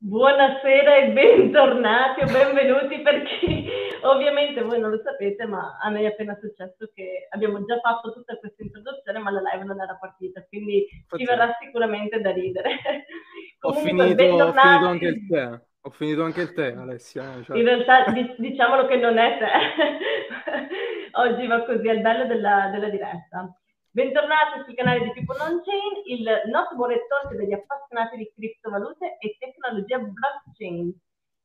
Buonasera e bentornati o benvenuti per chi ovviamente voi non lo sapete, ma a noi è appena successo che abbiamo già fatto tutta questa introduzione, ma la live non era partita, quindi ci verrà sicuramente da ridere. Ho finito, ho finito anche il tè. Ho finito anche il tè, Alessia. eh, cioè. In realtà diciamolo che non è tè. Oggi va così, è il bello della, della diretta. Bentornati sul canale di People On Chain, il nostro talk degli appassionati di criptovalute e tecnologia blockchain.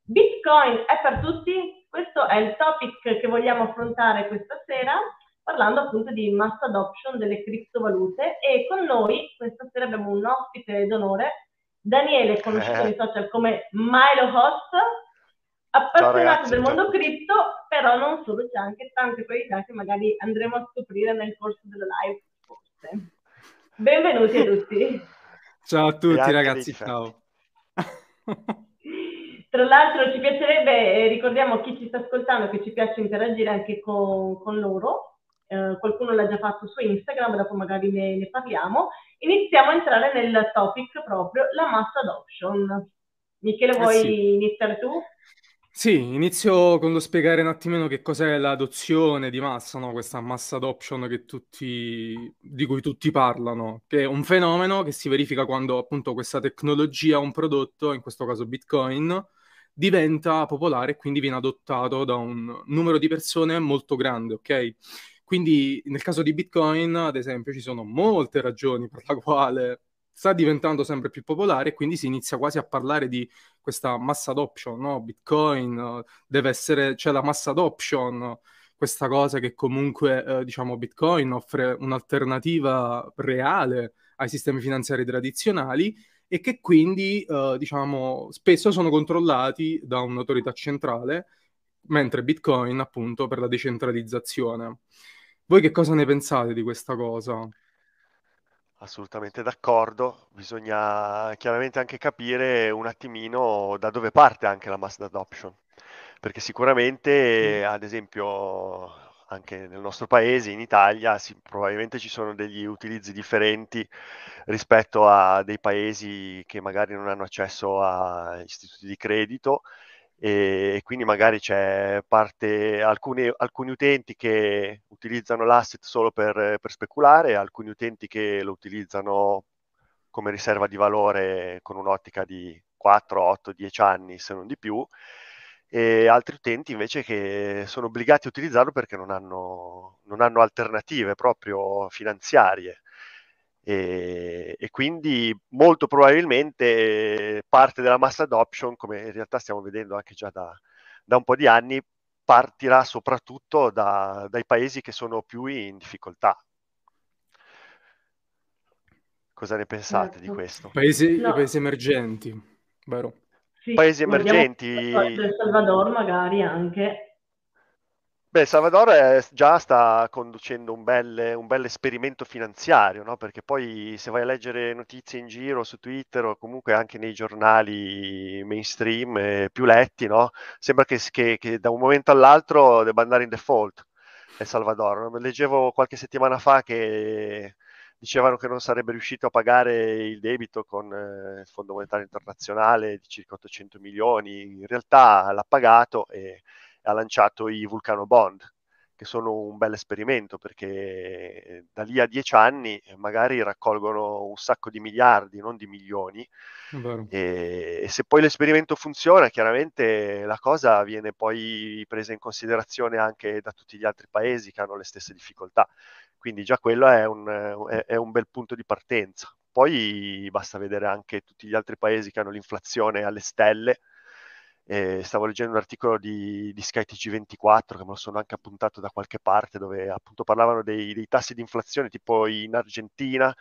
Bitcoin è per tutti? Questo è il topic che vogliamo affrontare questa sera, parlando appunto di mass adoption delle criptovalute e con noi questa sera abbiamo un ospite d'onore, Daniele, conosciuto eh. nei social come Milo Host, appassionato ragazzi, del mondo cripto, però non solo, c'è anche tante qualità che magari andremo a scoprire nel corso della live Benvenuti a tutti. Ciao a tutti ragazzi, ciao. Tra l'altro ci piacerebbe, eh, ricordiamo a chi ci sta ascoltando che ci piace interagire anche con, con loro, eh, qualcuno l'ha già fatto su Instagram, dopo magari ne, ne, parliamo. Iniziamo a entrare nel topic proprio, la mass adoption. Michele, vuoi eh sì. iniziare tu? Sì, inizio con lo spiegare un attimino che cos'è l'adozione di massa, no? Questa mass adoption che tutti, di cui tutti parlano, che è un fenomeno che si verifica quando appunto questa tecnologia, un prodotto, in questo caso Bitcoin, diventa popolare e quindi viene adottato da un numero di persone molto grande, ok? Quindi nel caso di Bitcoin, ad esempio, ci sono molte ragioni per la quale sta diventando sempre più popolare e quindi si inizia quasi a parlare di questa mass adoption, no? Bitcoin deve essere, c'è la mass adoption, questa cosa che comunque, eh, diciamo, Bitcoin offre un'alternativa reale ai sistemi finanziari tradizionali e che quindi, eh, diciamo, spesso sono controllati da un'autorità centrale, mentre Bitcoin, appunto, per la decentralizzazione. Voi che cosa ne pensate di questa cosa? Assolutamente d'accordo, bisogna chiaramente anche capire un attimino da dove parte anche la mass adoption, perché sicuramente, ad esempio, anche nel nostro paese, in Italia, sì, probabilmente ci sono degli utilizzi differenti rispetto a dei paesi che magari non hanno accesso a istituti di credito e, quindi magari c'è parte, alcuni, alcuni utenti che utilizzano l'asset solo per, per speculare, alcuni utenti che lo utilizzano come riserva di valore con un'ottica di 4, 8, 10 anni se non di più e altri utenti invece che sono obbligati a utilizzarlo perché non hanno, non hanno alternative proprio finanziarie e, e, quindi molto probabilmente parte della mass adoption, come in realtà stiamo vedendo anche già da, da un po' di anni, partirà soprattutto da, dai paesi che sono più in difficoltà. Cosa ne pensate di certo. questo? Paesi, no. paesi emergenti, vero? Sì, paesi emergenti. Il Salvador magari anche. Beh, Salvador è- già sta conducendo un bel, un bel esperimento finanziario, no? Perché poi se vai a leggere notizie in giro su Twitter o comunque anche nei giornali mainstream eh, più letti, no? Sembra che, che- che da un momento all'altro debba andare in default El Salvador. no? Leggevo qualche settimana fa che dicevano che non sarebbe riuscito a pagare il debito con eh, il Fondo Monetario Internazionale di circa 800 milioni. In realtà l'ha pagato e ha lanciato i Vulcano Bond, che sono un bel esperimento perché da lì a dieci anni magari raccolgono un sacco di miliardi, non di milioni. E, e, se poi l'esperimento funziona, chiaramente la cosa viene poi presa in considerazione anche da tutti gli altri paesi che hanno le stesse difficoltà. Quindi già quello è un, è, è un bel punto di partenza. Poi basta vedere anche tutti gli altri paesi che hanno l'inflazione alle stelle, eh, stavo leggendo un articolo di, di SkyTG24 che me lo sono anche appuntato da qualche parte dove appunto parlavano dei, dei tassi di inflazione tipo in Argentina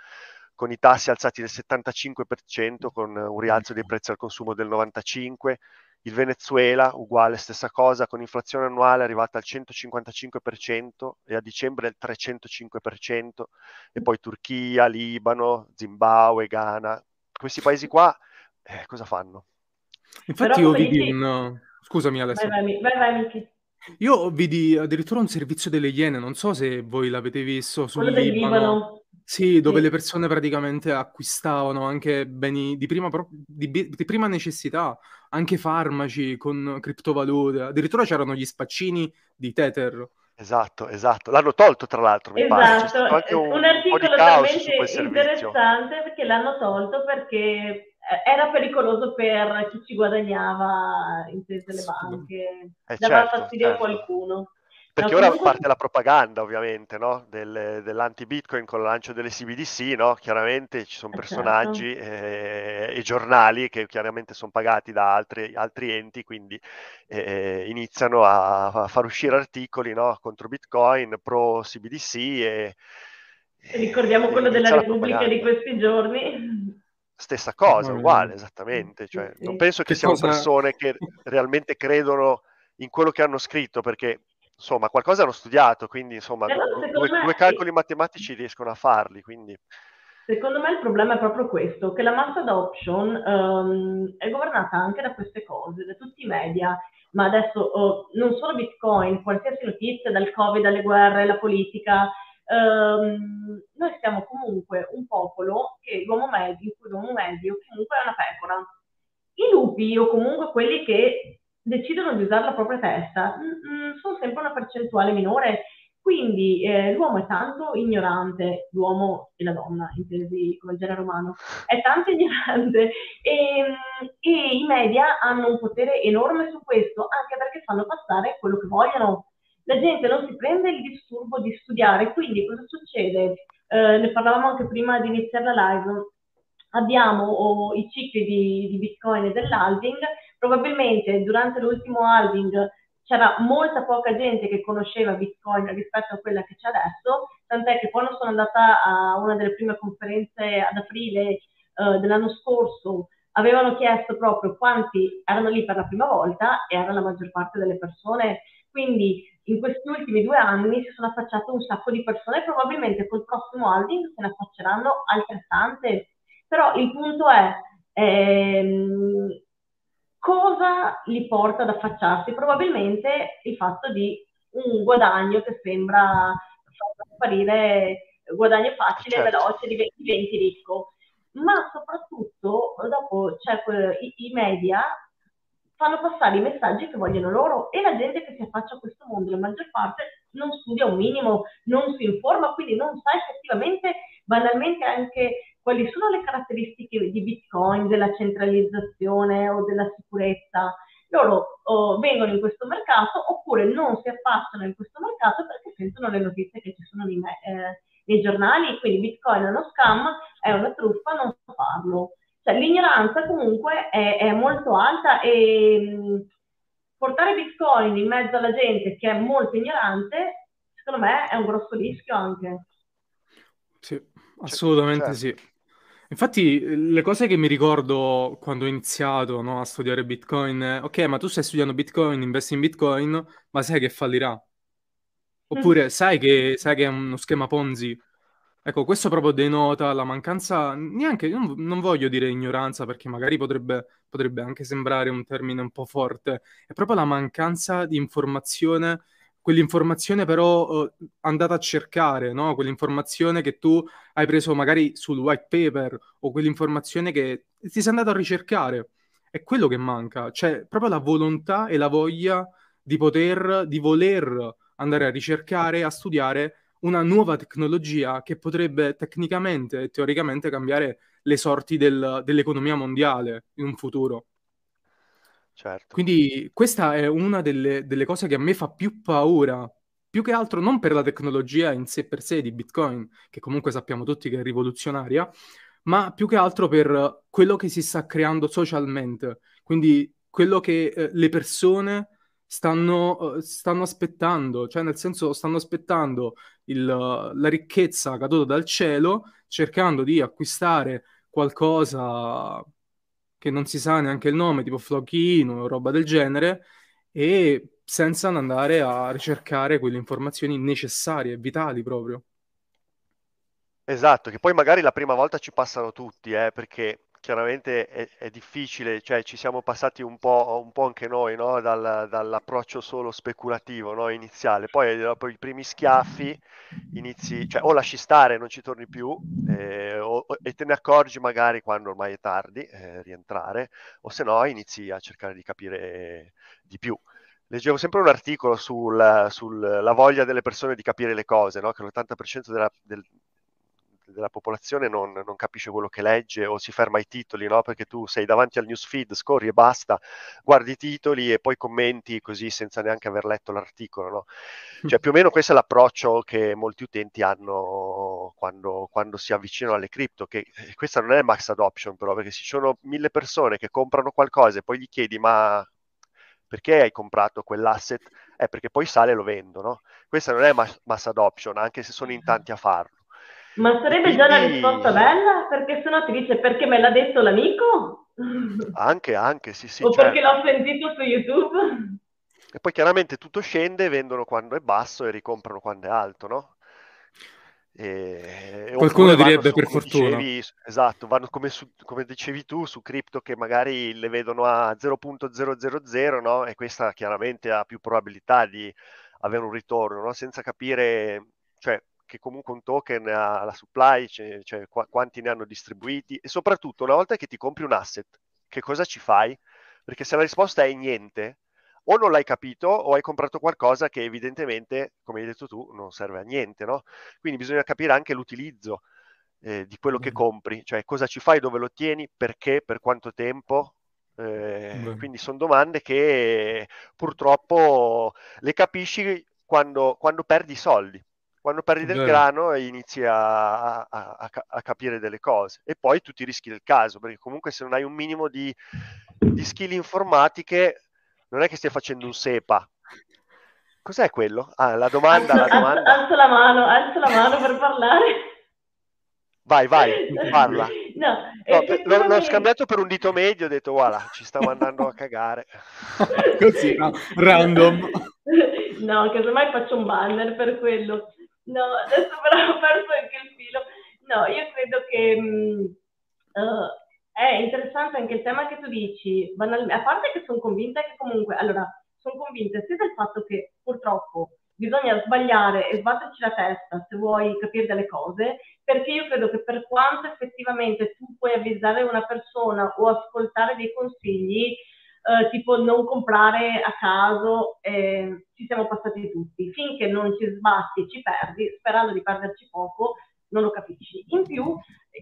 con i tassi alzati del 75% con un rialzo dei prezzi al consumo del 95%, il Venezuela uguale stessa cosa con inflazione annuale arrivata al 155% e a dicembre il 305% e poi Turchia, Libano, Zimbabwe, Ghana. Questi paesi qua eh, cosa fanno? Infatti io vidi dici... un... Scusami Alessio. Vai, vai, vai, vai Io vidi addirittura un servizio delle Iene, non so se voi l'avete visto sul Quello Libano. Libano. Sì, dove Sì. le persone praticamente acquistavano anche beni di prima, pro- di, bi- di prima necessità, anche farmaci con criptovalute. Addirittura c'erano gli spaccini di Tether. Esatto, esatto. L'hanno tolto tra l'altro, mi pare. C'è stato Esatto, un, un un po' di articolo caos su talmente interessante perché l'hanno tolto perché era pericoloso per chi ci guadagnava, intese le banche, Eh dava certo, fastidio a certo. qualcuno. Perché No, ora comunque- parte la propaganda, ovviamente, no? Del- dell'anti-Bitcoin con il lancio delle CBDC, no? Chiaramente ci sono Eh, personaggi eh, e giornali che chiaramente sono pagati da altri, altri enti, quindi eh, iniziano a, a far uscire articoli, no? Contro Bitcoin, pro CBDC e... Ricordiamo e quello della Repubblica di questi giorni. Stessa cosa, Mamma uguale, esattamente. Cioè, non penso che Che siano cosa- persone che realmente credono in quello che hanno scritto, perché insomma qualcosa hanno studiato, quindi insomma Eh due, me- due calcoli matematici riescono a farli, quindi Secondo me il problema è proprio questo, che la mass adoption ehm, è governata anche da queste cose, da tutti i media, ma adesso oh, non solo Bitcoin, qualsiasi notizia, dal Covid alle guerre, la politica, ehm, noi siamo comunque un popolo che l'uomo medio, l'uomo medio comunque è una pecora. I lupi o comunque quelli che decidono di usare la propria testa mm, mm, sono sempre una percentuale minore quindi eh, l'uomo è tanto ignorante, l'uomo e la donna, intesi come genere umano, è tanto ignorante e, e i media hanno un potere enorme su questo, anche perché fanno passare quello che vogliono. La gente non si prende il disturbo di studiare, quindi cosa succede? Eh, ne parlavamo anche prima di iniziare la live. Abbiamo oh, i cicli di, di Bitcoin e dell'halving, probabilmente durante l'ultimo halving c'era molta poca gente che conosceva Bitcoin rispetto a quella che c'è adesso, tant'è che quando sono andata a una delle prime conferenze ad aprile eh, dell'anno scorso, avevano chiesto proprio quanti erano lì per la prima volta e era la maggior parte delle persone. Quindi in questi ultimi due anni si sono affacciate un sacco di persone e probabilmente col prossimo halving se ne affacceranno altrettante. Però il punto è, ehm, cosa li porta ad affacciarsi? Probabilmente il fatto di un guadagno che sembra far apparire guadagno facile, Certo. veloce, diventi, diventi ricco. Ma soprattutto dopo c'è que- i, i media fanno passare i messaggi che vogliono loro e la gente che si affaccia a questo mondo, la maggior parte non studia un minimo, non si informa, quindi non sa effettivamente, banalmente anche quali sono le caratteristiche di Bitcoin, della centralizzazione o della sicurezza. Loro oh, vengono in questo mercato oppure non si affacciano in questo mercato perché sentono le notizie che ci sono nei, eh, nei giornali, quindi Bitcoin è uno scam, è una truffa, non so farlo. Cioè, l'ignoranza comunque è, è molto alta e mh, portare Bitcoin in mezzo alla gente che è molto ignorante, secondo me è un grosso rischio anche. Sì, assolutamente certo. sì. Infatti, le cose che mi ricordo quando ho iniziato, no, a studiare Bitcoin, è, ok, ma tu stai studiando Bitcoin, investi in Bitcoin, ma sai che fallirà. Oppure sai che, sai che è uno schema Ponzi. Ecco, questo proprio denota la mancanza, neanche, non, non voglio dire ignoranza perché magari potrebbe, potrebbe anche sembrare un termine un po' forte, è proprio la mancanza di informazione, quell'informazione però eh, andata a cercare, no? Quell'informazione che tu hai preso magari sul white paper o quell'informazione che ti sei andato a ricercare. È quello che manca, cioè proprio la volontà e la voglia di poter, di voler andare a ricercare, a studiare una nuova tecnologia che potrebbe tecnicamente e teoricamente cambiare le sorti del- dell'economia mondiale in un futuro. Certo. Quindi questa è una delle, delle cose che a me fa più paura, più che altro non per la tecnologia in sé per sé di Bitcoin, che comunque sappiamo tutti che è rivoluzionaria, ma più che altro per quello che si sta creando socialmente, quindi quello che eh, le persone stanno, eh, stanno aspettando, cioè nel senso stanno aspettando il- la ricchezza caduta dal cielo, cercando di acquistare qualcosa che non si sa neanche il nome, tipo Flochino o roba del genere, e senza andare a ricercare quelle informazioni necessarie, vitali proprio. Esatto, che poi magari la prima volta ci passano tutti, eh, perché chiaramente è, è, difficile, cioè ci siamo passati un po', un po anche noi no? Dal, dall'approccio solo speculativo no? iniziale, poi dopo i primi schiaffi inizi, cioè o lasci stare, non ci torni più eh, o, e te ne accorgi magari quando ormai è tardi eh, rientrare, o se no inizi a cercare di capire di più. Leggevo sempre un articolo sulla sul, voglia delle persone di capire le cose, no? che l'80% della, del, della popolazione non, non, capisce quello che legge o si ferma ai titoli, no? perché tu sei davanti al newsfeed, scorri e basta, guardi i titoli e poi commenti così senza neanche aver letto l'articolo. No? Cioè più o meno questo è l'approccio che molti utenti hanno quando, quando si avvicinano alle cripto, che eh, questa non è max adoption però, perché se ci sono mille persone che comprano qualcosa e poi gli chiedi ma perché hai comprato quell'asset? È perché poi sale e lo vendo, no? Questa non è mass, mass adoption, anche se sono in tanti a farlo. Ma sarebbe Quindi... già una risposta bella? Perché sennò ti dice perché me l'ha detto l'amico? Anche, anche, sì, sì. O certo. perché l'ho sentito su YouTube? E poi chiaramente tutto scende, vendono quando è basso e ricomprano quando è alto, no? E, Qualcuno direbbe su, per fortuna. Dicevi, esatto, vanno come, su, come, dicevi tu su cripto che magari le vedono a 0.000, no? E questa chiaramente ha più probabilità di avere un ritorno, no? Senza capire, cioè, che comunque un token ha la supply, cioè, cioè qu- quanti ne hanno distribuiti e soprattutto una volta che ti compri un asset, che cosa ci fai? Perché se la risposta è niente, o non l'hai capito o hai comprato qualcosa che evidentemente, come hai detto tu, non serve a niente, no? Quindi bisogna capire anche l'utilizzo eh, di quello mm. che compri, cioè cosa ci fai, dove lo tieni, perché, per quanto tempo. Eh, quindi sono domande che purtroppo le capisci quando, quando perdi soldi quando perdi del grano inizi a, a, a, a, capire delle cose e poi tutti i rischi del caso, perché comunque se non hai un minimo di, di skill informatiche non è che stai facendo un SEPA. Cos'è quello? Ah, la domanda, alzo, la domanda. Alzo, la mano, alzo la mano per parlare. Vai, vai, parla. No, no, l'ho scambiato per un dito medio, ho detto, guarda, ci stavo andando a cagare. Così, no? random. No, casomai faccio un banner per quello. No, adesso però ho perso anche il filo. No, io credo che uh, è interessante anche il tema che tu dici, banalmente, a parte che sono convinta che comunque, allora, sono convinta sia del fatto che purtroppo bisogna sbagliare e sbatterci la testa se vuoi capire delle cose, perché io credo che per quanto effettivamente tu puoi avvisare una persona o ascoltare dei consigli, eh, tipo non comprare a caso, eh, ci siamo passati tutti. Finché non ci sbatti, ci perdi, sperando di perderci poco, non lo capisci. In più,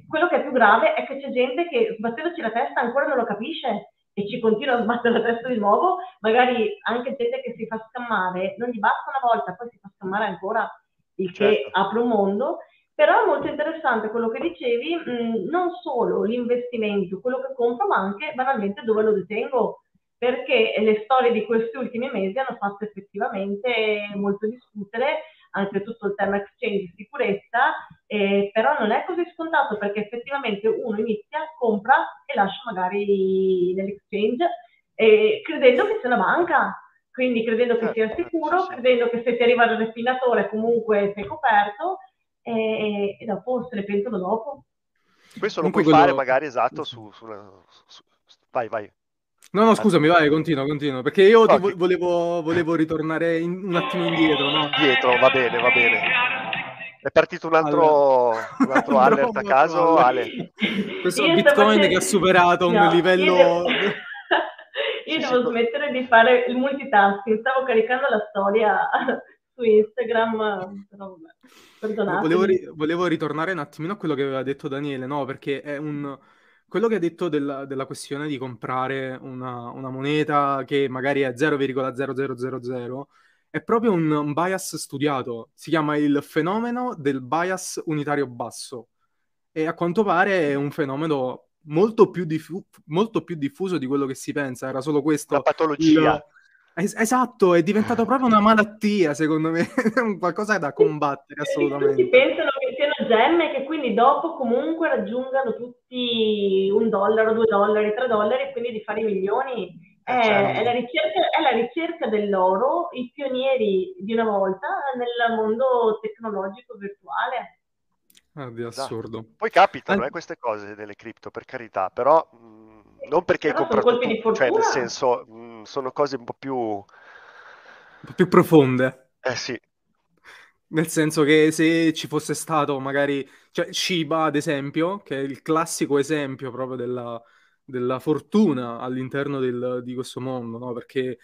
quello che è più grave è che c'è gente che sbattendoci la testa ancora non lo capisce e ci continua a sbattere la testa di nuovo, magari anche gente che si fa scammare, non gli basta una volta, poi si fa scammare ancora, il che certo. apre un mondo. Però è molto interessante quello che dicevi, mh, non solo l'investimento, quello che compro, ma anche banalmente dove lo detengo perché le storie di questi ultimi mesi hanno fatto effettivamente molto discutere anche tutto il tema exchange sicurezza, eh, però non è così scontato perché effettivamente uno inizia, compra e lascia magari nell'exchange eh, credendo che sia una banca, quindi credendo che sia certo, sicuro, credendo che se ti arriva il raffinatore comunque sei coperto e, e dopo se ne pensano dopo. Questo lo puoi quello... fare magari esatto su, su, su, Vai, vai. No, no, scusami, vai, continua, continua, perché io no, vo- volevo, volevo, ritornare in, un attimo indietro, no? Indietro, va bene, va bene. È partito un altro, allora. un altro alert a caso, Ale. Questo io Bitcoin che ha superato un no, livello... Io devo, io devo smettere di fare il multitasking, stavo caricando la storia su Instagram, però, volevo, volevo ritornare un attimino a quello che aveva detto Daniele, no? Perché è un quello che hai detto della, della questione di comprare una, una, moneta che magari è 0,0000 è proprio un, un, bias studiato. Si chiama il fenomeno del bias unitario basso. E a quanto pare è un fenomeno molto più, diffu- molto più diffuso di quello che si pensa. Era solo questo. La patologia. Il, Es- esatto, è diventato proprio una malattia, secondo me, qualcosa da combattere assolutamente. Tutti pensano gemme che quindi dopo comunque raggiungano tutti un dollaro, due dollari, tre dollari e quindi di fare i milioni. È, eh, certo. è, la ricerca, è, la ricerca, dell'oro, i pionieri di una volta nel mondo tecnologico virtuale. Ah, di Esatto. assurdo. Poi capitano An- eh, queste cose delle cripto, per carità, però mh, non perché hai Però sono comprato colpi di tu, cioè nel senso mh, sono cose un po' più... un po' più profonde. Eh sì, Nel senso che se ci fosse stato magari, cioè Shiba ad esempio, che è il classico esempio proprio della, della fortuna all'interno del- di questo mondo, no? Perché,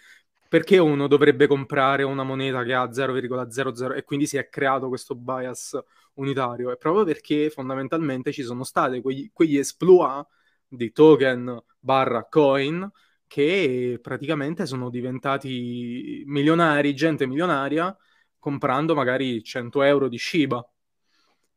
perché uno dovrebbe comprare una moneta che ha 0,00 e quindi si è creato questo bias unitario? È proprio perché fondamentalmente ci sono stati quegli, quegli exploit di token barra coin che praticamente sono diventati milionari, gente milionaria comprando magari 100 euro di Shiba.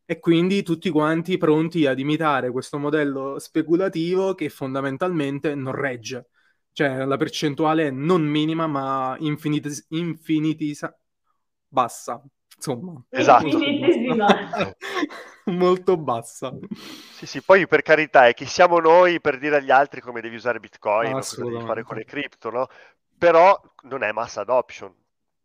E quindi tutti quanti pronti ad imitare questo modello speculativo che fondamentalmente non regge. Cioè la percentuale è non minima ma infiniti- infinitisa- bassa. Insomma, Esatto. Molto bassa. sì, sì, poi per carità è chi siamo noi per dire agli altri come devi usare Bitcoin o cosa devi fare con le cripto, no? Però non è mass adoption.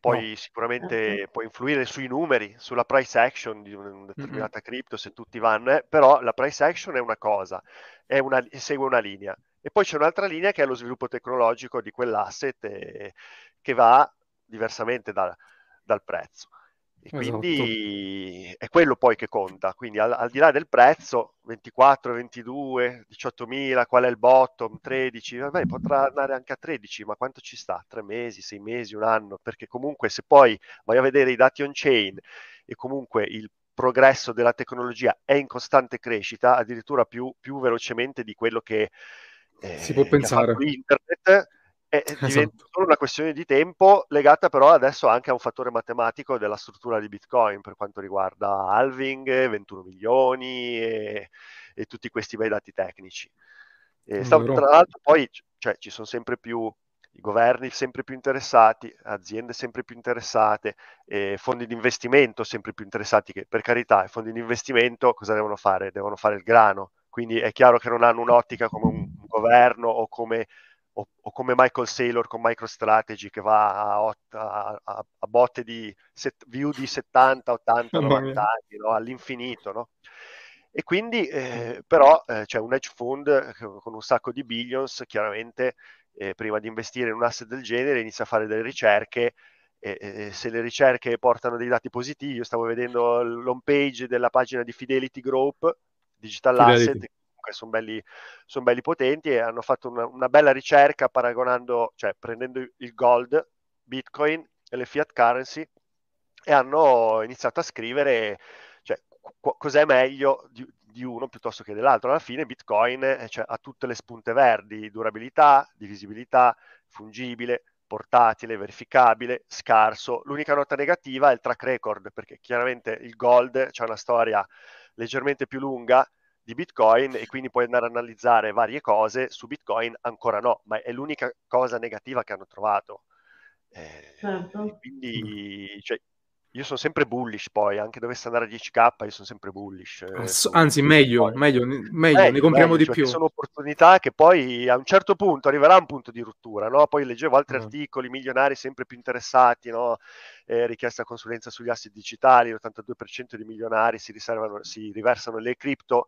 Poi No. sicuramente può influire sui numeri, sulla price action di una determinata cripto, se tutti vanno, eh, però la price action è una cosa, è una- segue una linea. E poi c'è un'altra linea che è lo sviluppo tecnologico di quell'asset eh, che va diversamente da- dal prezzo. E Esatto. quindi è quello poi che conta. Quindi al, al di là del prezzo, 24, 22, 18.000, qual è il bottom, 13, vabbè, potrà andare anche a 13, ma quanto ci sta? Tre mesi, sei mesi, un anno? Perché comunque se poi vai a vedere i dati on-chain e comunque il progresso della tecnologia è in costante crescita, addirittura più, più velocemente di quello che, eh, Si può ha pensare. fatto internet, e diventa Esatto. solo una questione di tempo legata però adesso anche a un fattore matematico della struttura di Bitcoin per quanto riguarda halving, 21 milioni e, e tutti questi bei dati tecnici. E stavo- Vero. tra l'altro poi cioè, ci sono sempre più i governi sempre più interessati, aziende sempre più interessate, eh, fondi di investimento sempre più interessati, che per carità i fondi di investimento cosa devono fare? Devono fare il grano, quindi è chiaro che non hanno un'ottica come un governo o come o, o come Michael Saylor con MicroStrategy che va a, ot- a- a- a botte di set- view di 70, 80, Mamma 90 mia. anni, no? all'infinito, no? E quindi, eh, però, eh, c'è un hedge fund eh, con un sacco di billions, chiaramente, eh, prima di investire in un asset del genere, inizia a fare delle ricerche. E, se le ricerche portano dei dati positivi, io stavo vedendo l'home page della pagina di Fidelity Group, Digital Fidelity. Asset, comunque sono belli, son belli potenti e hanno fatto una, una bella ricerca paragonando, cioè prendendo il gold, Bitcoin e le fiat currency e hanno iniziato a scrivere cioè, qu- cos'è meglio di, di uno piuttosto che dell'altro. Alla fine Bitcoin eh, cioè, ha tutte le spunte verdi, durabilità, divisibilità, fungibile, portatile, verificabile, scarso. L'unica nota negativa è il track record, perché chiaramente il gold c'è una storia leggermente più lunga di Bitcoin e quindi puoi andare a analizzare varie cose, su Bitcoin ancora no, ma è l'unica cosa negativa che hanno trovato. Eh, Certo. quindi cioè, io sono sempre bullish poi, anche dovesse andare a 10k, io sono sempre bullish. eh, Anzi, su meglio, meglio, ne- meglio, ne Meglio, compriamo meglio, di cioè, più. sono opportunità che poi a un certo punto arriverà un punto di rottura, no? Poi leggevo altri Eh. articoli, milionari sempre più interessati, no? Eh, richiesta consulenza sugli asset digitali, l'82% di milionari si, riservano, si riversano le cripto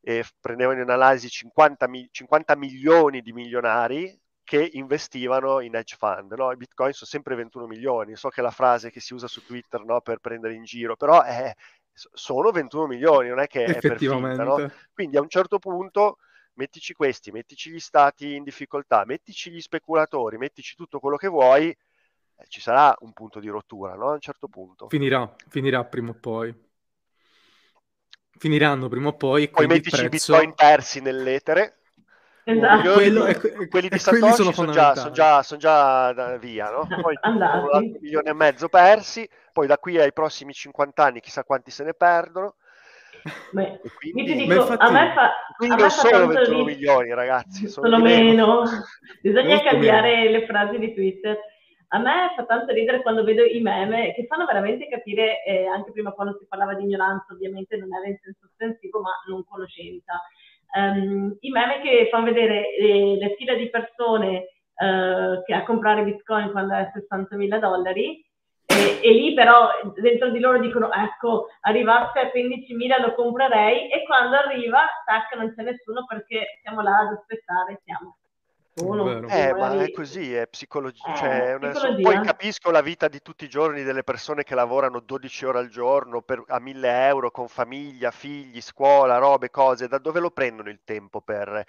e prendevano in analisi 50, mi- 50 milioni di milionari che investivano in hedge fund, no? I bitcoin sono sempre 21 milioni, so che è la frase che si usa su Twitter, no? Per prendere in giro, però è- so- sono 21 milioni, non è che è per finta, no? Quindi a un certo punto mettici questi, mettici gli stati in difficoltà, mettici gli speculatori, mettici tutto quello che vuoi, eh, ci sarà un punto di rottura, no? A un certo punto. Finirà, finirà prima o poi. Finiranno prima o poi Poi mettici i prezzo... bitcoin persi nell'etere, Esatto. Quello- e que- quelli di quelli Satoshi sono sono già, son già, son già via, no? Poi sono altri milioni e mezzo persi, poi da qui ai prossimi 50 anni chissà quanti se ne perdono. Io quindi, ti Ma dico, infatti- a me fa, a quindi me non fa sono tanto 21 ridere- milioni, ragazzi, sono, sono di meno. Bisogna Molto cambiare le frasi di Twitter. A me fa tanto ridere quando vedo i meme che fanno veramente capire, eh, anche prima quando si parlava di ignoranza, ovviamente non era in senso offensivo, ma non conoscenza. Ehm, I meme che fanno vedere eh, le file di persone eh, che a comprare bitcoin quando è a 60 mila dollari E, e, lì però dentro di loro dicono ecco arrivasse a 15.000 lo comprerei e quando arriva tac non c'è nessuno perché siamo là ad aspettare siamo uno, eh, ma è così, è psicologia. Eh, cioè, una, poi capisco la vita di tutti i giorni delle persone che lavorano 12 ore al giorno per, a 1000 euro con famiglia, figli, scuola, robe, cose. Da dove lo prendono il tempo per...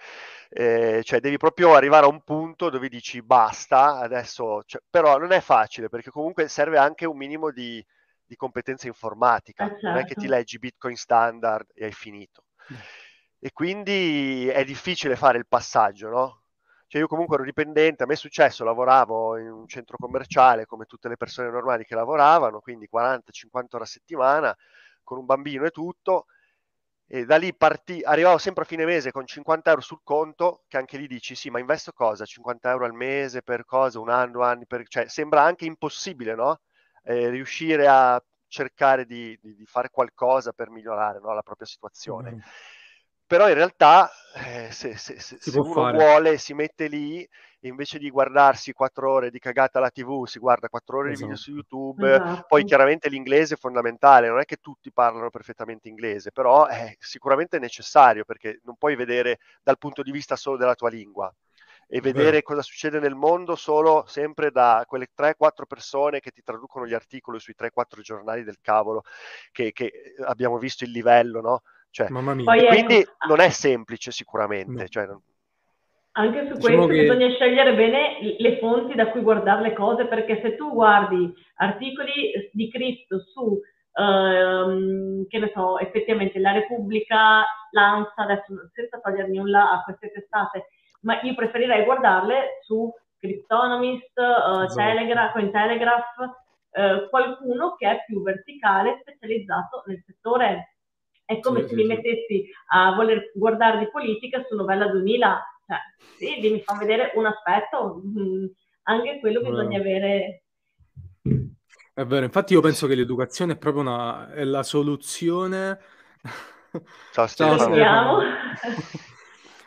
Eh, cioè, devi proprio arrivare a un punto dove dici basta, adesso... Cioè, però non è facile perché comunque serve anche un minimo di, di competenza informatica. Eh, certo. Non è che ti certo. leggi Bitcoin standard e hai finito. E quindi è difficile fare il passaggio, no? Cioè io comunque ero dipendente, a me è successo, lavoravo in un centro commerciale come tutte le persone normali che lavoravano, quindi 40-50 ore a settimana, con un bambino e tutto, e da lì partì, arrivavo sempre a fine mese con 50 euro sul conto, che anche lì dici sì, ma investo cosa? 50 euro al mese per cosa? Un anno, due anni? Per... Cioè sembra anche impossibile, no? Eh, riuscire a cercare di, di, di, fare qualcosa per migliorare no? la propria situazione. Mm però in realtà eh, se, se, se, se uno fare. vuole si mette lì invece di guardarsi quattro ore di cagata alla tv si guarda quattro ore esatto. di video su youtube esatto. poi chiaramente l'inglese è fondamentale non è che tutti parlano perfettamente inglese però è sicuramente necessario perché non puoi vedere dal punto di vista solo della tua lingua e vedere Beh. cosa succede nel mondo solo sempre da quelle 3-4 persone che ti traducono gli articoli sui 3-4 giornali del cavolo che, che abbiamo visto il livello no? Cioè, quindi ecco, non è semplice sicuramente. No. Cioè, non... Anche su diciamo questo che... bisogna scegliere bene le fonti da cui guardare le cose, perché se tu guardi articoli di cripto su, ehm, che ne so, effettivamente la Repubblica, l'ANSA, adesso senza togliere nulla a queste testate, ma io preferirei guardarle su Cryptonomist, uh, esatto. Telegraph, Cointelegraph, uh, qualcuno che è più verticale, specializzato nel settore è come sì, se mi mettessi a voler guardare di politica su Novella 2000. Cioè, sì, mi fa vedere un aspetto, mm, anche quello bisogna avere... È vero, infatti io penso che l'educazione è proprio una, è la soluzione... Ciao Stefano.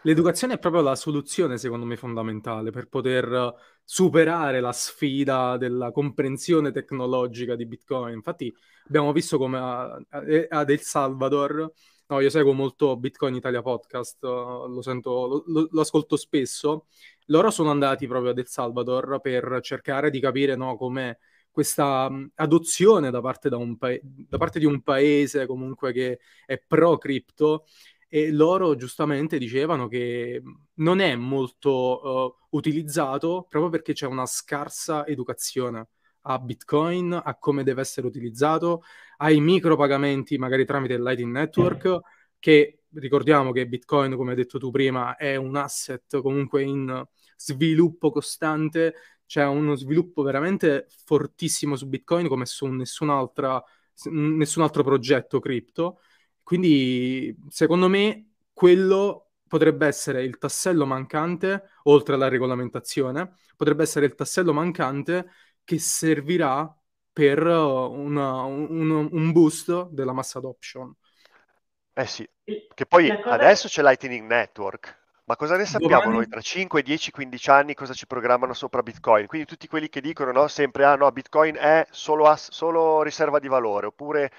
L'educazione è proprio la soluzione, secondo me, fondamentale per poter superare la sfida della comprensione tecnologica di Bitcoin. Infatti, abbiamo visto come ad El Salvador, no, io seguo molto Bitcoin Italia podcast, lo sento, lo, lo, ascolto spesso. Loro sono andati proprio ad El Salvador per cercare di capire no, come questa adozione da parte, da, pa- da parte, di un paese comunque che è pro cripto e loro giustamente dicevano che non è molto uh, utilizzato proprio perché c'è una scarsa educazione a Bitcoin, a come deve essere utilizzato, ai micropagamenti magari tramite il Lightning Network, che ricordiamo che Bitcoin, come hai detto tu prima, è un asset comunque in sviluppo costante, c'è uno sviluppo veramente fortissimo su Bitcoin come su nessun'altra, nessun altro progetto cripto. Quindi, secondo me, quello potrebbe essere il tassello mancante, oltre alla regolamentazione, potrebbe essere il tassello mancante che servirà per una, un, un, boost della mass adoption. Eh sì, che poi adesso c'è Lightning Network, ma cosa ne sappiamo Domani... noi tra 5, 10, 15 anni cosa ci programmano sopra Bitcoin? Quindi tutti quelli che dicono no, sempre ah no, Bitcoin è solo, as- solo riserva di valore oppure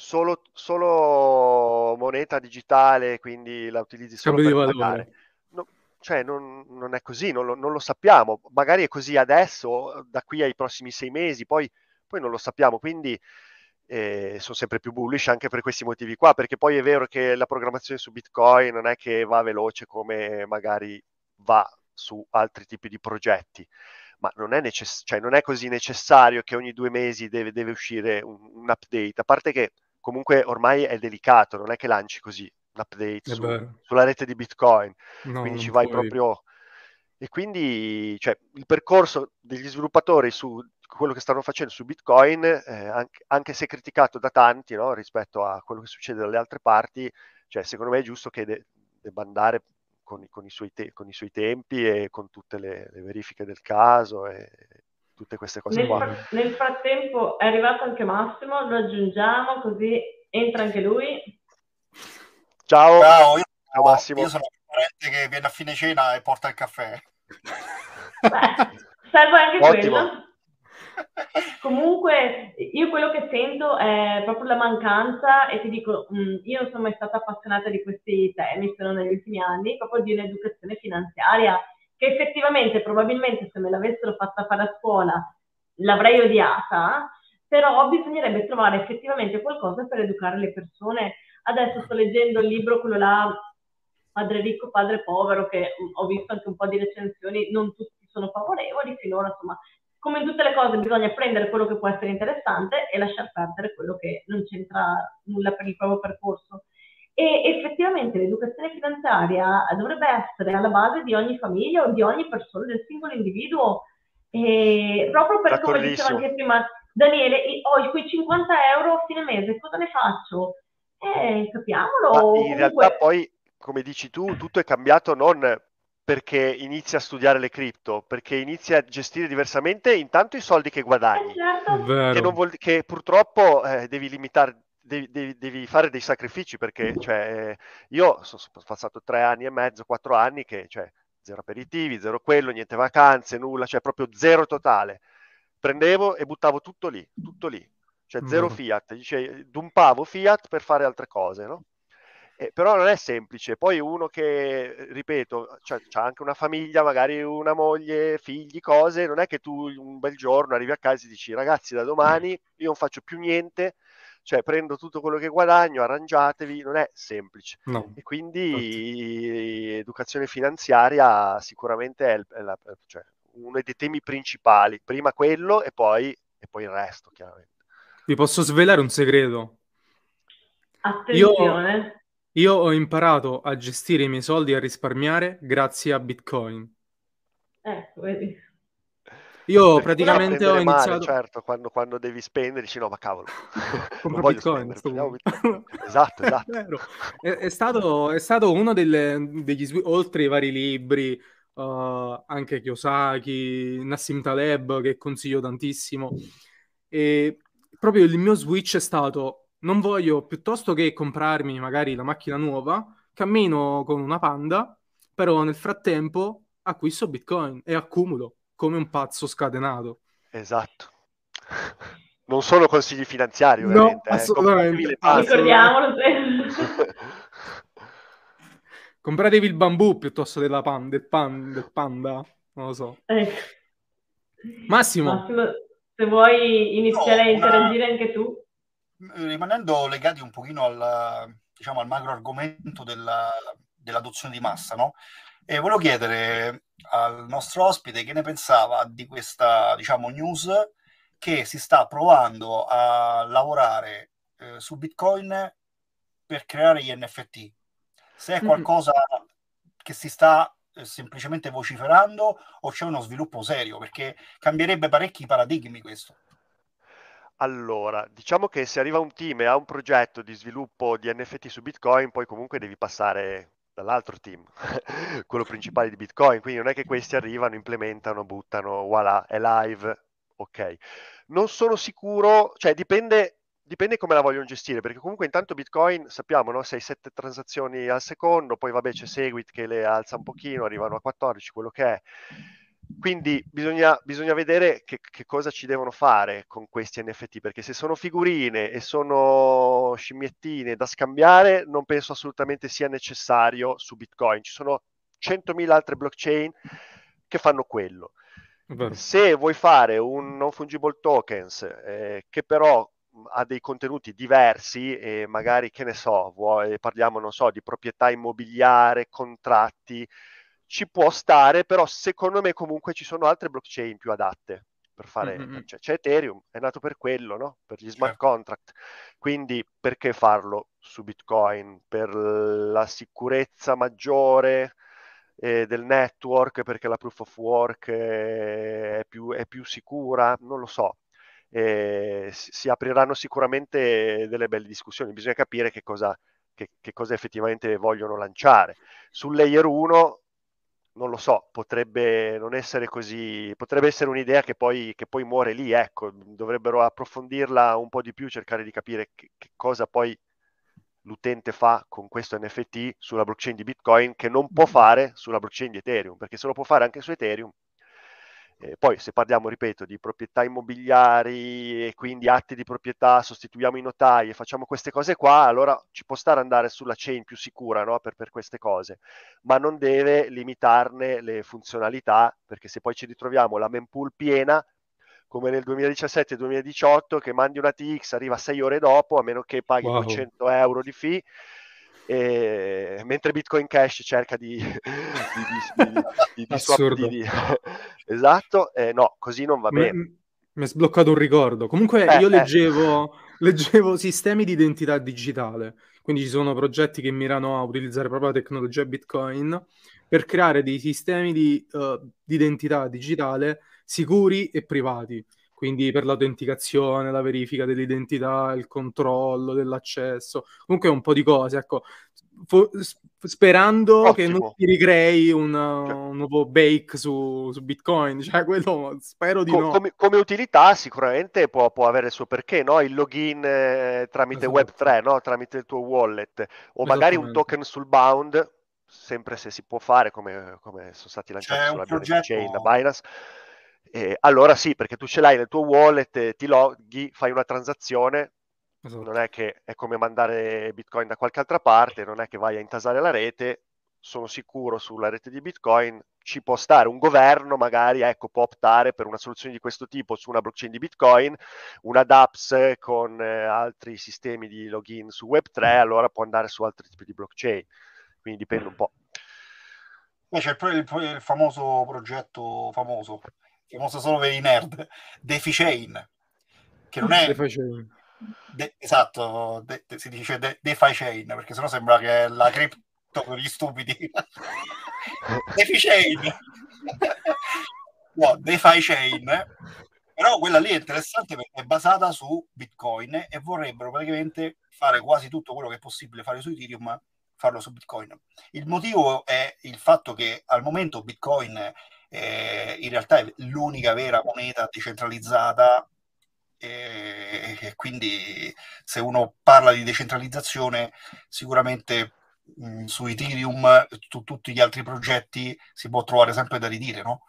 solo, solo moneta digitale, quindi la utilizzi solo Cambio per pagare. No, cioè non, non, è così, non lo, non lo, sappiamo. Magari è così adesso, da qui ai prossimi sei mesi, poi, poi non lo sappiamo. Quindi eh, sono sempre più bullish anche per questi motivi qua, perché poi è vero che la programmazione su Bitcoin non è che va veloce come magari va su altri tipi di progetti ma non è, necess- cioè non è così necessario che ogni due mesi deve, deve uscire un, un, update, a parte che comunque ormai è delicato, non è che lanci così un update su, sulla rete di Bitcoin, no, quindi ci vai puoi. proprio... E quindi cioè, il percorso degli sviluppatori su quello che stanno facendo su Bitcoin, eh, anche, anche, se criticato da tanti no, rispetto a quello che succede dalle altre parti, cioè, secondo me è giusto che de- debba andare con, con, i te- con, i suoi tempi e con tutte le, le verifiche del caso e, tutte queste cose nel qua. Fr- nel frattempo è arrivato anche Massimo, lo aggiungiamo così entra anche lui. Ciao, Ciao, io, Ciao Massimo. Io sono il parente che viene a fine cena e porta il caffè. Beh, serve anche Ottimo. quello. Comunque, io quello che sento è proprio la mancanza, e ti dico, mh, mm, io non sono mai stata appassionata di questi temi, se non negli ultimi anni, proprio di un'educazione finanziaria, che effettivamente, probabilmente, se me l'avessero fatta fare a scuola, l'avrei odiata, però bisognerebbe trovare effettivamente qualcosa per educare le persone. Adesso sto leggendo il libro, quello là, Padre ricco, padre povero, che ho visto anche un po' di recensioni, non tutti sono favorevoli finora, insomma, come in tutte le cose bisogna prendere quello che può essere interessante e lasciar perdere quello che non c'entra nulla per il proprio percorso. E effettivamente l'educazione finanziaria dovrebbe essere alla base di ogni famiglia o di ogni persona, del singolo individuo, e proprio perché come diceva anche prima Daniele, ho quei 50 euro a fine mese, cosa ne faccio? Eh, capiamolo. Ma in realtà poi, come dici tu, tutto è cambiato non perché inizia a studiare le cripto, perché inizia a gestire diversamente intanto i soldi che guadagni, eh, certo. che, vuol, che, purtroppo eh, devi limitare, devi, devi, devi, fare dei sacrifici, perché cioè, io sono passato tre anni e mezzo, quattro anni che cioè, zero aperitivi, zero quello, niente vacanze, nulla, cioè proprio zero totale. Prendevo e buttavo tutto lì, tutto lì, cioè zero mm. fiat, dice, dumpavo fiat per fare altre cose, no? Eh, però non è semplice. Poi uno che, ripeto, cioè, ha anche una famiglia, magari una moglie, figli, cose, non è che tu un bel giorno arrivi a casa e dici ragazzi da domani io non faccio più niente, cioè prendo tutto quello che guadagno, arrangiatevi, non è semplice. No. E quindi educazione finanziaria sicuramente è, è la, cioè, uno dei temi principali. Prima quello e poi, e poi il resto, chiaramente. Vi posso svelare un segreto? Attenzione. Io io ho imparato a gestire i miei soldi e a risparmiare grazie a Bitcoin. Ecco, vedi. Io Perché praticamente ho iniziato... Male, certo, quando, quando, devi spendere dici no, ma cavolo. Compro Bitcoin. Sto... esatto, esatto. È, è, stato, è, stato, uno delle, degli... oltre i vari libri, uh, anche Kiyosaki, Nassim Taleb, che consiglio tantissimo. E proprio il mio switch è stato non voglio piuttosto che comprarmi magari la macchina nuova, cammino con una panda, però nel frattempo acquisto Bitcoin e accumulo come un pazzo scatenato. Esatto. Non sono consigli finanziari, ovviamente. No, assolutamente. Eh. Ricordiamolo. Compratevi il bambù piuttosto della pan, del, pan, del panda, non lo so. Eh. Massimo. Massimo, se vuoi iniziare no, a interagire una... anche tu rimanendo legati un pochino al, diciamo, al macro argomento della, dell'adozione di massa, no? E volevo chiedere al nostro ospite che ne pensava di questa, diciamo, news che si sta provando a lavorare eh, su Bitcoin per creare gli NFT. Se è qualcosa mm-hmm. che si sta eh, semplicemente vociferando o c'è uno sviluppo serio, perché cambierebbe parecchi paradigmi questo. Allora, diciamo che se arriva un team e ha un progetto di sviluppo di NFT su Bitcoin, poi comunque devi passare dall'altro team, quello principale di Bitcoin, quindi non è che questi arrivano, implementano, buttano, voilà, è live, ok. Non sono sicuro, cioè dipende, dipende come la vogliono gestire, perché comunque intanto Bitcoin, sappiamo, no? 6-7 transazioni al secondo, poi vabbè c'è Segwit che le alza un pochino, arrivano a 14, quello che è quindi bisogna, bisogna vedere che, che, cosa ci devono fare con questi NFT, perché se sono figurine e sono scimmiettine da scambiare, non penso assolutamente sia necessario su Bitcoin. Ci sono 100.000 altre blockchain che fanno quello. Beh. Se vuoi fare un non fungible tokens eh, che però ha dei contenuti diversi e magari, che ne so, vuoi, parliamo, non so, di proprietà immobiliare, contratti, ci può stare, però secondo me comunque ci sono altre blockchain più adatte per fare, mm-hmm. cioè, c'è Ethereum, è nato per quello, no? Per gli smart certo. contract. Quindi perché farlo su Bitcoin? Per la sicurezza maggiore eh, del network, perché la proof of work è più, è più sicura? Non lo so. Eh, si apriranno sicuramente delle belle discussioni, bisogna capire che cosa, che, che cosa effettivamente vogliono lanciare. Sul layer 1 non lo so, potrebbe non essere così, potrebbe essere un'idea che poi, che poi muore lì, ecco, dovrebbero approfondirla un po' di più, cercare di capire che, che cosa poi l'utente fa con questo NFT sulla blockchain di Bitcoin che non può fare sulla blockchain di Ethereum, perché se lo può fare anche su Ethereum Eh, poi se parliamo, ripeto, di proprietà immobiliari e quindi atti di proprietà, sostituiamo i notai e facciamo queste cose qua, allora ci può stare andare sulla chain più sicura no? per, per queste cose, ma non deve limitarne le funzionalità, perché se poi ci ritroviamo la mempool piena, come nel 2017-2018, che mandi una TX, arriva sei ore dopo, a meno che paghi wow. 200 euro di fee, e, mentre Bitcoin Cash cerca di, di, di, di swap, esatto, eh, no, così non va bene. Mi è sbloccato un ricordo. Comunque eh, io eh. leggevo, eh. leggevo sistemi di identità digitale, quindi ci sono progetti che mirano a utilizzare proprio la tecnologia Bitcoin per creare dei sistemi di, uh, di identità digitale sicuri e privati quindi per l'autenticazione, la verifica dell'identità, il controllo dell'accesso, comunque un po' di cose, ecco, Fo- sperando Ottimo. che non ti ricrei un, cioè. un nuovo bake su, su, Bitcoin, cioè quello spero di Co- no. Come, come, utilità sicuramente può, può, avere il suo perché, no? il login eh, tramite esatto. Web3, no? tramite il tuo wallet, o magari un token sul bound, sempre se si può fare come, come sono stati lanciati C'è sulla progetto... chain da Binance eh, allora sì, perché tu ce l'hai nel tuo wallet, ti loghi, fai una transazione, esatto. non è che è come mandare Bitcoin da qualche altra parte, non è che vai a intasare la rete, sono sicuro sulla rete di Bitcoin, ci può stare un governo, magari ecco, può optare per una soluzione di questo tipo su una blockchain di Bitcoin, una DApps con eh, altri sistemi di login su Web3, allora può andare su altri tipi di blockchain, quindi dipende un po'. C'è il, il, il famoso progetto famoso famoso solo per i nerd, DeFi che non è... De, esatto, de, de, si dice de, DeFi Chain, perché sennò sembra che la cripto per gli stupidi. DeFi no, DeFi Chain, però quella lì è interessante perché è basata su Bitcoin e vorrebbero praticamente fare quasi tutto quello che è possibile fare su Ethereum, farlo su Bitcoin. Il motivo è il fatto che al momento Bitcoin eh, in realtà è l'unica vera moneta decentralizzata e, e quindi se uno parla di decentralizzazione sicuramente mh, su Ethereum, su tutti gli altri progetti si può trovare sempre da ridire, no?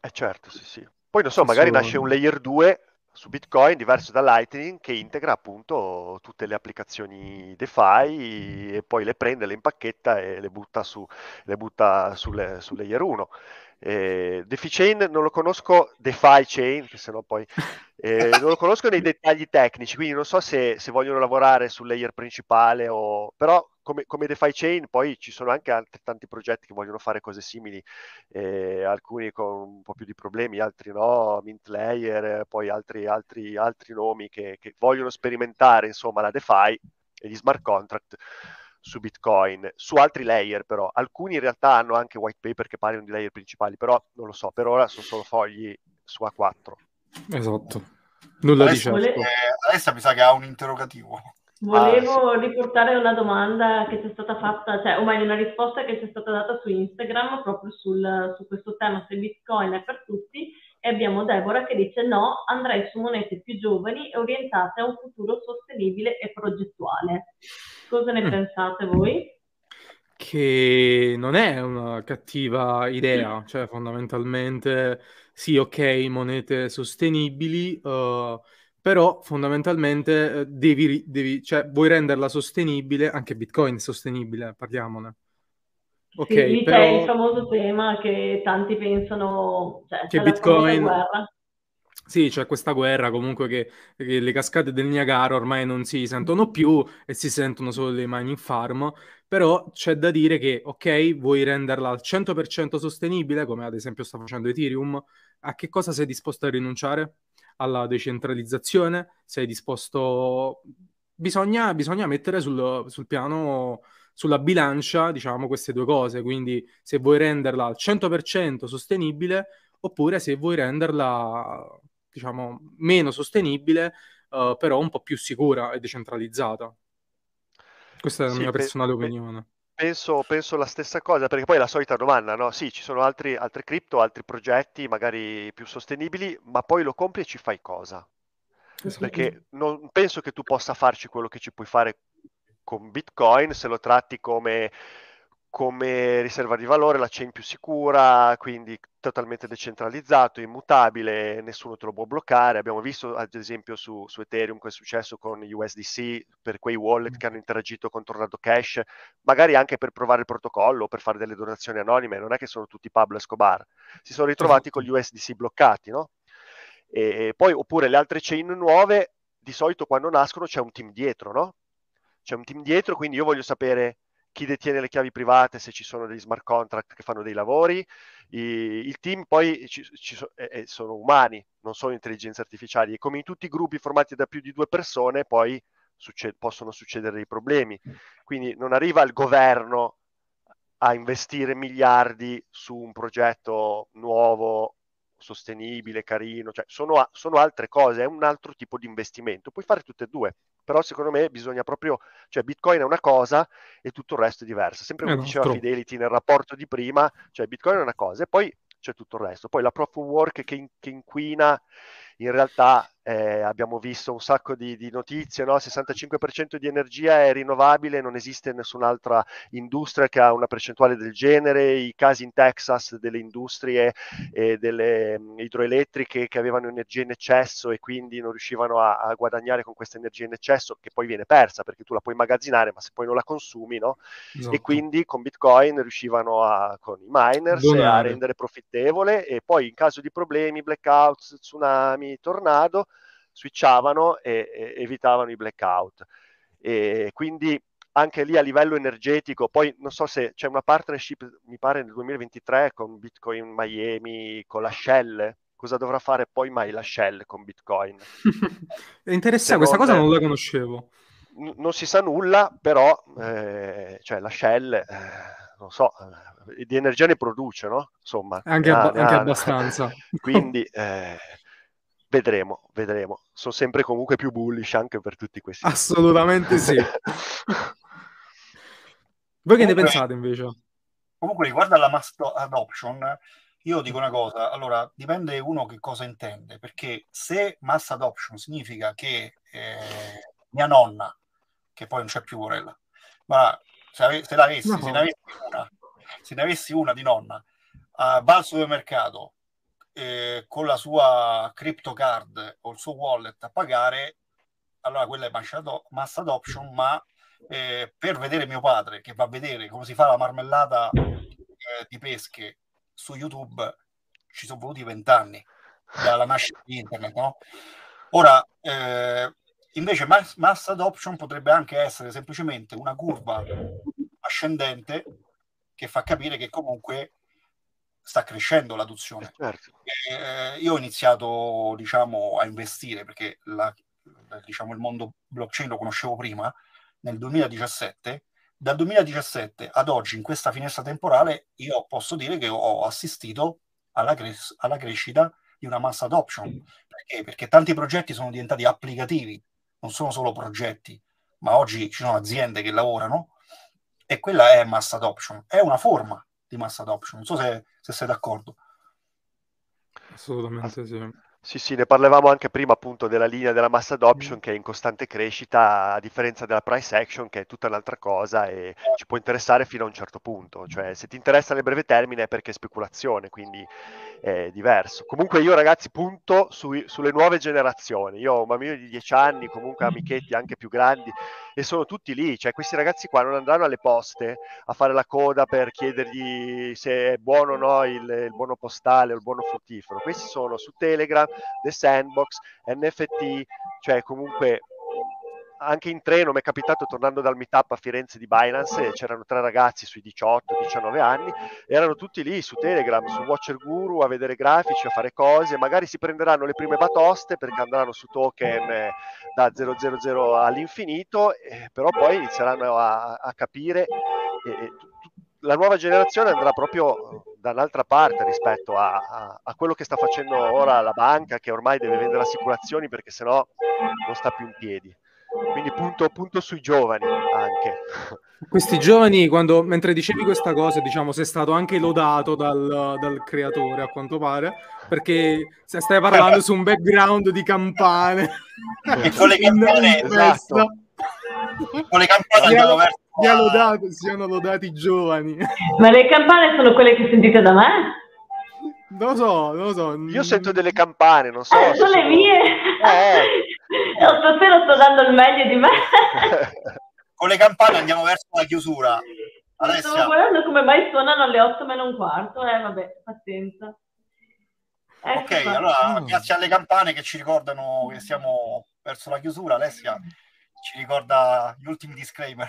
Eh certo, sì, sì. Poi non so, magari nasce un layer 2 su Bitcoin diverso da Lightning che integra appunto tutte le applicazioni DeFi e poi le prende, le impacchetta e le butta su, le butta sulle, su layer 1. Eh, DeFi Chain non lo conosco, DeFi Chain, che se no poi eh, non lo conosco nei dettagli tecnici, quindi non so se, se vogliono lavorare sul layer principale o... però come, come DeFi Chain poi ci sono anche altri tanti progetti che vogliono fare cose simili, eh, alcuni con un po' più di problemi, altri no, Mint Layer, poi altri, altri, altri nomi che, che vogliono sperimentare insomma la DeFi e gli smart contract su Bitcoin, su altri layer però, alcuni in realtà hanno anche white paper che parlano di layer principali, però non lo so, per ora sono solo fogli su A4. Esatto, nulla di certo. Eh, adesso mi sa che ha un interrogativo. Volevo ah, sì. riportare una domanda che ci è stata fatta, cioè, o meglio, una risposta che ci è stata data su Instagram proprio sul, su questo tema, se Bitcoin è per tutti, e abbiamo Deborah che dice no, andrei su monete più giovani e orientate a un futuro sostenibile e progettuale. Cosa ne mm. pensate voi? Che non è una cattiva idea, cioè fondamentalmente sì, ok, monete sostenibili, uh, però fondamentalmente eh, devi, devi, cioè, vuoi renderla sostenibile, anche Bitcoin è sostenibile, parliamone. Ok, sì, lì però... c'è il famoso tema che tanti pensano, cioè, che Bitcoin... Sì, c'è questa guerra comunque che, che, le cascate del Niagara ormai non si sentono più e si sentono solo le mining farm, però c'è da dire che, ok, vuoi renderla al 100% sostenibile, come ad esempio sta facendo Ethereum, a che cosa sei disposto a rinunciare? Alla decentralizzazione, sei disposto... Bisogna, bisogna mettere sul, sul piano sulla bilancia, diciamo, queste due cose. Quindi se vuoi renderla al 100% sostenibile oppure se vuoi renderla, diciamo, meno sostenibile, uh, però un po' più sicura e decentralizzata. Questa è la sì, mia personale beh, opinione. Penso, penso, la stessa cosa, perché poi è la solita domanda, no? Sì, ci sono altri, altre cripto, altri progetti magari più sostenibili, ma poi lo compri e ci fai cosa? Perché non penso che tu possa farci quello che ci puoi fare con Bitcoin se lo tratti come come riserva di valore la chain più sicura, quindi totalmente decentralizzato, immutabile, nessuno te lo può bloccare. Abbiamo visto ad esempio su, su Ethereum che è successo con USDC per quei wallet mm. che hanno interagito con Tornado Cash, magari anche per provare il protocollo o per fare delle donazioni anonime, non è che sono tutti Pablo Escobar. Si sono ritrovati con gli USDC bloccati, no? E poi oppure le altre chain nuove, di solito quando nascono c'è un team dietro, no? C'è un team dietro, quindi io voglio sapere chi detiene le chiavi private, se ci sono degli smart contract che fanno dei lavori. I, il team poi ci, ci so, eh, sono umani, non sono intelligenze artificiali e come in tutti i gruppi formati da più di due persone poi succe- possono succedere dei problemi. Quindi non arriva il governo a investire miliardi su un progetto nuovo, sostenibile, carino, cioè sono, sono altre cose, è un altro tipo di investimento. Puoi fare tutte e due però secondo me bisogna proprio, cioè Bitcoin è una cosa e tutto il resto è diverso. Sempre come eh, diceva troppo. Fidelity nel rapporto di prima, cioè Bitcoin è una cosa e poi c'è tutto il resto. Poi la proof of work che, che inquina in realtà eh, abbiamo visto un sacco di, di notizie, no? 65% di energia è rinnovabile, non esiste nessun'altra industria che ha una percentuale del genere, i casi in Texas delle industrie e delle um, idroelettriche che avevano energia in eccesso e quindi non riuscivano a, a, guadagnare con questa energia in eccesso che poi viene persa perché tu la puoi immagazzinare ma se poi non la consumi, no? Esatto. E quindi con Bitcoin riuscivano a, con i miners a rendere profittevole e poi in caso di problemi, blackouts, tsunami, tornado, switchavano e, e evitavano i blackout. E quindi anche lì a livello energetico, poi non so se c'è una partnership, mi pare nel 2023 con Bitcoin Miami, con la Shell, cosa dovrà fare poi mai la Shell con Bitcoin? È interessante, questa cosa non la conoscevo. N- non si sa nulla, però eh, cioè la Shell, eh, non so, eh, di energia ne produce, no? Insomma. Anche, ah, abba- anche ah, abbastanza. Quindi eh, vedremo, vedremo. Sono sempre comunque più bullish anche per tutti questi. Assolutamente sì. Voi che ne pensate invece? Comunque riguardo alla mass adoption, io dico una cosa, allora dipende uno che cosa intende, perché se mass adoption significa che eh, mia nonna, che poi non c'è più Corella, ma se, ave- se, l'avessi, no. se, ne avessi una, se ne avessi una di nonna, uh, va al supermercato eh, con la sua crypto card o il suo wallet a pagare, allora quella è mass adoption, ma eh, per vedere mio padre che va a vedere come si fa la marmellata eh, di pesche su YouTube ci sono voluti vent'anni dalla nascita di internet, no? Ora, eh, invece mass, mass adoption potrebbe anche essere semplicemente una curva ascendente che fa capire che comunque sta crescendo l'adozione. Certo. Eh, io ho iniziato diciamo, a investire perché la, diciamo, il mondo blockchain lo conoscevo prima, nel 2017. Dal 2017 ad oggi, in questa finestra temporale, io posso dire che ho assistito alla, cres- alla crescita di una mass adoption. Perché? Perché tanti progetti sono diventati applicativi, non sono solo progetti, ma oggi ci sono aziende che lavorano e quella è mass adoption. È una forma di mass adoption. Non so se, se sei d'accordo. Assolutamente sì. Sì, sì, ne parlavamo anche prima appunto della linea della mass adoption mm. che è in costante crescita, a differenza della price action che è tutta un'altra cosa e ci può interessare fino a un certo punto. Cioè, se ti interessa nel breve termine è perché è speculazione, quindi è diverso. Comunque io ragazzi punto su, sulle nuove generazioni. Io ho un bambino di 10 anni, comunque amichetti anche più grandi e sono tutti lì, cioè questi ragazzi qua non andranno alle poste a fare la coda per chiedergli se è buono o no il, il buono postale o il buono fruttifero, questi sono su Telegram, The Sandbox, NFT, cioè comunque anche in treno mi è capitato tornando dal meetup a Firenze di Binance, c'erano tre ragazzi sui 18-19 anni, erano tutti lì su Telegram, su Watcher Guru a vedere grafici, a fare cose, magari si prenderanno le prime batoste perché andranno su token eh, da 000 all'infinito, eh, però poi inizieranno a, a capire eh, la nuova generazione andrà proprio dall'altra parte rispetto a, a, a, quello che sta facendo ora la banca che ormai deve vendere assicurazioni perché sennò non sta più in piedi. Quindi punto, punto sui giovani anche. Questi giovani, quando, mentre dicevi questa cosa, diciamo, sei stato anche lodato dal, dal creatore, a quanto pare, perché stai parlando su un background di campane. E con le campane, esatto. Con le campane Siano, verso... siano lodati, siano lodati i giovani. Ma le campane sono quelle che sentite da me? Non lo so, non lo so. Io sento delle campane, non so. Eh, se sono le mie! Eh. Oh, stasera sto dando il meglio di me. Con le campane andiamo verso la chiusura. Stavo Alessia, guardando come mai suonano alle 8 meno un quarto. Eh, vabbè, pazienza. Ecco ok, qua. allora grazie alle campane che ci ricordano che siamo verso la chiusura, Alessia ci ricorda gli ultimi disclaimer.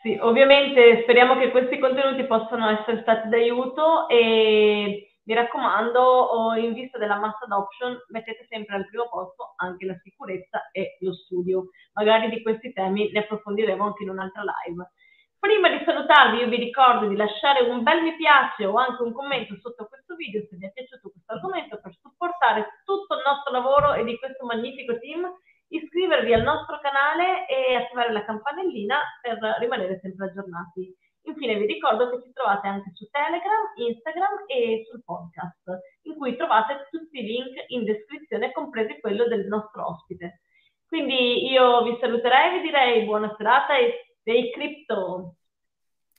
Sì, ovviamente speriamo che questi contenuti possano essere stati d'aiuto e mi raccomando, in vista della mass adoption, mettete sempre al primo posto anche la sicurezza e lo studio. Magari di questi temi ne approfondiremo anche in un'altra live. Prima di salutarvi, io vi ricordo di lasciare un bel mi piace o anche un commento sotto questo video se vi è piaciuto questo argomento per supportare tutto il nostro lavoro e di questo magnifico team iscrivervi al nostro canale e attivare la campanellina per rimanere sempre aggiornati. Infine vi ricordo che ci trovate anche su Telegram, Instagram e sul podcast, in cui trovate tutti i link in descrizione, compresi quello del nostro ospite. Quindi io vi saluterei e vi direi buona serata e stay crypto!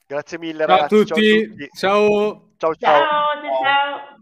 Grazie mille Ciao a ragazzi. tutti. Ciao. Ciao ciao. Ciao, ciao, ciao!